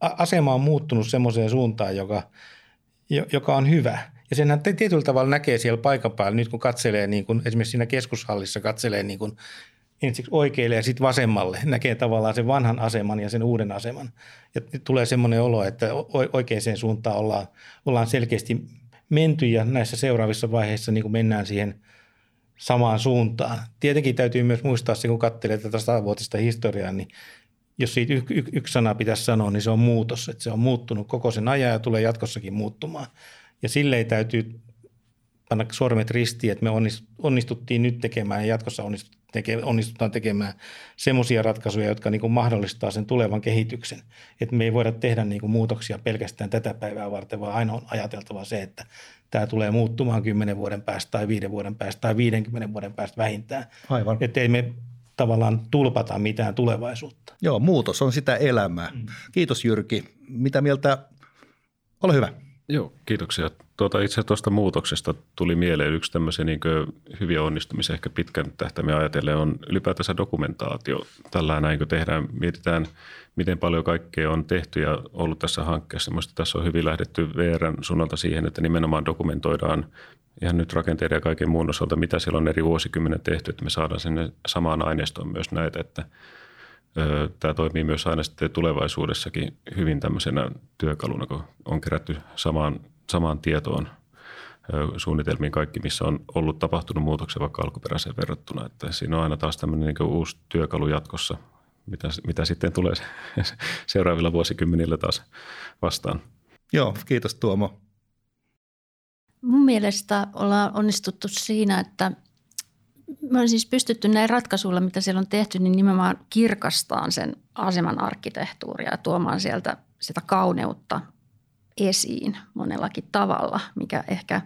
Speaker 6: asema on muuttunut semmoiseen suuntaan, joka, joka on hyvä. Ja senhän tietyllä tavalla näkee siellä paikan päällä, nyt kun katselee niin kuin, esimerkiksi siinä keskushallissa katselee niin kuin ensiksi oikealle ja sitten vasemmalle. Näkee tavallaan sen vanhan aseman ja sen uuden aseman. Ja tulee semmoinen olo, että oikeaan suuntaan ollaan, ollaan selkeästi menty ja näissä seuraavissa vaiheissa niin mennään siihen samaan suuntaan. Tietenkin täytyy myös muistaa se, kun katselee tätä satavuotista historiaa, niin jos siitä y- y- yksi sana pitäisi sanoa, niin se on muutos. Että se on muuttunut koko sen ajan ja tulee jatkossakin muuttumaan. Ja silleen täytyy panna sormet ristiin, että me onnistuttiin nyt tekemään ja jatkossa onnistutaan tekemään semmoisia ratkaisuja, jotka niin kuin mahdollistaa sen tulevan kehityksen. Että me ei voida tehdä niin kuin muutoksia pelkästään tätä päivää varten, vaan aina on ajateltava se, että tämä tulee muuttumaan 10 vuoden päästä tai 5 vuoden päästä tai 50 vuoden päästä vähintään.
Speaker 1: Aivan.
Speaker 6: Että ei me tavallaan tulpata mitään tulevaisuutta.
Speaker 1: Joo, muutos on sitä elämää. Mm. Kiitos Jyrki. Mitä mieltä? Ole hyvä.
Speaker 4: Joo, kiitoksia. Tuota, itse tuosta muutoksesta tuli mieleen yksi tämmöisen niin hyviä onnistumisia ehkä pitkän tähtäimen ajatellen on ylipäätänsä dokumentaatio. Tällä näin kun tehdään, mietitään miten paljon kaikkea on tehty ja ollut tässä hankkeessa. Minusta tässä on hyvin lähdetty VRn suunnalta siihen, että nimenomaan dokumentoidaan ihan nyt rakenteiden ja kaiken muun osalta, mitä siellä on eri vuosikymmenen tehty, että me saadaan sinne samaan aineistoon myös näitä, että – Tämä toimii myös aina sitten tulevaisuudessakin hyvin tämmöisenä työkaluna, kun on kerätty samaan, samaan tietoon suunnitelmiin kaikki, missä on ollut tapahtunut muutoksia vaikka alkuperäiseen verrattuna. Että siinä on aina taas tämmöinen niin uusi työkalu jatkossa, mitä, mitä sitten tulee seuraavilla vuosikymmenillä taas vastaan.
Speaker 1: Joo, kiitos Tuomo.
Speaker 2: Mun mielestä ollaan onnistuttu siinä, että me on siis pystytty näin ratkaisuilla, mitä siellä on tehty, niin nimenomaan kirkastaan sen aseman arkkitehtuuria ja tuomaan sieltä sitä kauneutta esiin monellakin tavalla, mikä ehkä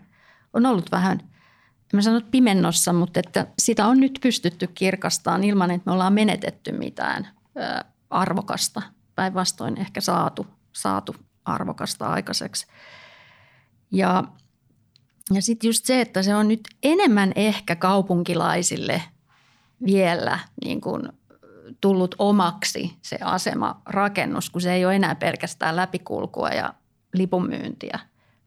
Speaker 2: on ollut vähän, en mä sano pimennossa, mutta että sitä on nyt pystytty kirkastaan ilman, että me ollaan menetetty mitään arvokasta. Päinvastoin ehkä saatu, saatu arvokasta aikaiseksi. Ja ja sitten just se, että se on nyt enemmän ehkä kaupunkilaisille vielä niin kuin tullut omaksi se asema rakennus, kun se ei ole enää pelkästään läpikulkua ja lipunmyyntiä,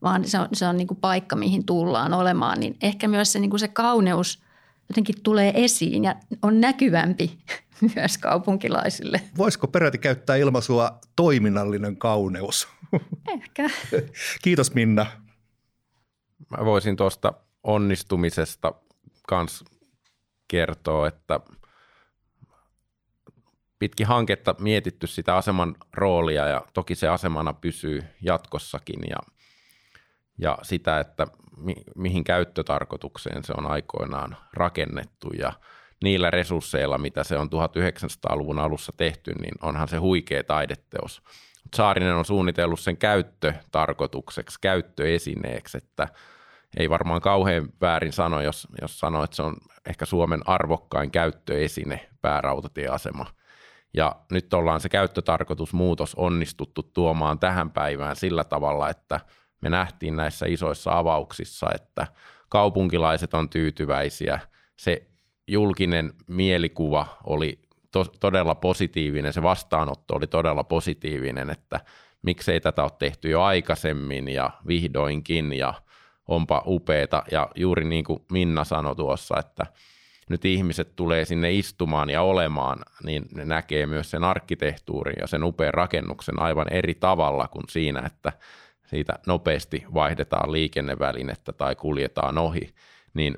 Speaker 2: vaan se on, se on niin kuin paikka, mihin tullaan olemaan. Niin ehkä myös se, niin kuin se kauneus jotenkin tulee esiin ja on näkyvämpi myös kaupunkilaisille.
Speaker 1: Voisiko peräti käyttää ilmaisua toiminnallinen kauneus?
Speaker 2: Ehkä.
Speaker 1: Kiitos Minna.
Speaker 3: Mä voisin tuosta onnistumisesta kans kertoa, että pitkin hanketta mietitty sitä aseman roolia ja toki se asemana pysyy jatkossakin ja, ja sitä, että mi, mihin käyttötarkoitukseen se on aikoinaan rakennettu ja niillä resursseilla, mitä se on 1900-luvun alussa tehty, niin onhan se huikea taideteos. Saarinen on suunnitellut sen käyttötarkoitukseksi, käyttöesineeksi, että, ei varmaan kauhean väärin sano, jos, jos sanoo, että se on ehkä Suomen arvokkain käyttöesine, päärautatieasema. Ja nyt ollaan se käyttötarkoitusmuutos onnistuttu tuomaan tähän päivään sillä tavalla, että me nähtiin näissä isoissa avauksissa, että kaupunkilaiset on tyytyväisiä, se julkinen mielikuva oli to- todella positiivinen, se vastaanotto oli todella positiivinen, että miksei tätä ole tehty jo aikaisemmin ja vihdoinkin ja onpa upeeta. Ja juuri niin kuin Minna sanoi tuossa, että nyt ihmiset tulee sinne istumaan ja olemaan, niin ne näkee myös sen arkkitehtuurin ja sen upean rakennuksen aivan eri tavalla kuin siinä, että siitä nopeasti vaihdetaan liikennevälinettä tai kuljetaan ohi, niin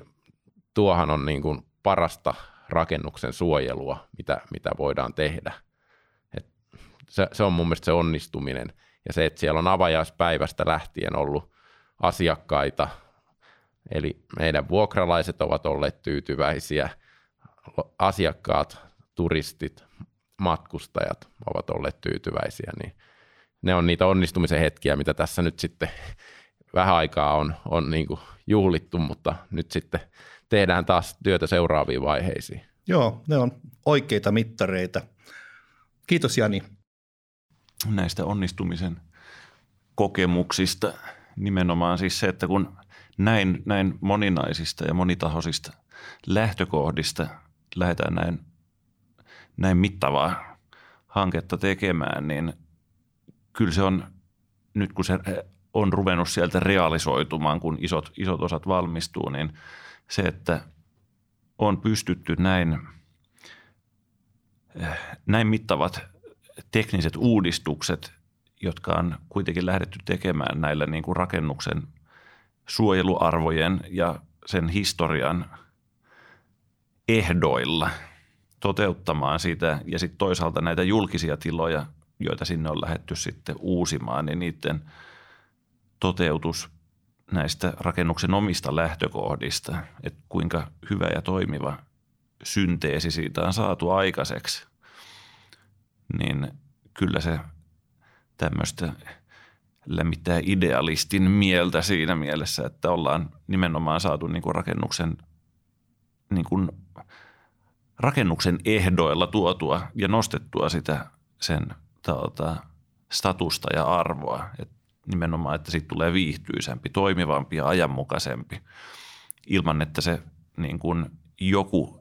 Speaker 3: tuohan on niin kuin parasta rakennuksen suojelua, mitä, mitä voidaan tehdä. Et se, se on mun mielestä se onnistuminen. Ja se, että siellä on avajaispäivästä lähtien ollut asiakkaita, eli meidän vuokralaiset ovat olleet tyytyväisiä, asiakkaat, turistit, matkustajat ovat olleet tyytyväisiä, niin ne on niitä onnistumisen hetkiä, mitä tässä nyt sitten vähän aikaa on, on niin kuin juhlittu, mutta nyt sitten tehdään taas työtä seuraaviin vaiheisiin.
Speaker 1: Joo, ne on oikeita mittareita. Kiitos Jani.
Speaker 5: Näistä onnistumisen kokemuksista nimenomaan siis se, että kun näin, näin moninaisista ja monitahoisista lähtökohdista lähdetään näin, näin mittavaa hanketta tekemään, niin kyllä se on, nyt kun se on ruvennut sieltä realisoitumaan, kun isot, isot osat valmistuu, niin – se, että on pystytty näin, näin mittavat tekniset uudistukset, jotka on kuitenkin lähdetty tekemään näillä niin kuin rakennuksen suojeluarvojen ja sen historian ehdoilla toteuttamaan sitä. Ja sitten toisaalta näitä julkisia tiloja, joita sinne on lähetty sitten uusimaan, niin niiden toteutus näistä rakennuksen omista lähtökohdista, että kuinka hyvä ja toimiva synteesi siitä on saatu aikaiseksi, niin kyllä se tämmöistä lämmittää idealistin mieltä siinä mielessä, että ollaan nimenomaan saatu niin kuin rakennuksen, niin kuin rakennuksen ehdoilla tuotua ja nostettua sitä sen tuota, statusta ja arvoa. Et nimenomaan, että siitä tulee viihtyisempi, toimivampi ja ajanmukaisempi ilman, että se niin kuin joku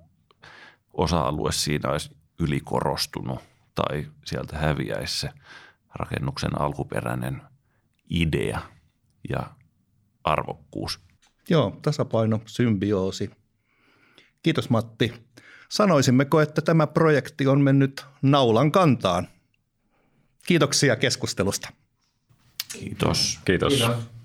Speaker 5: osa-alue siinä olisi ylikorostunut tai sieltä häviäisi se rakennuksen alkuperäinen idea ja arvokkuus.
Speaker 1: Joo, tasapaino, symbioosi. Kiitos Matti. Sanoisimmeko, että tämä projekti on mennyt naulan kantaan? Kiitoksia keskustelusta.
Speaker 5: Kiitos.
Speaker 4: Kiitos. Kiitos.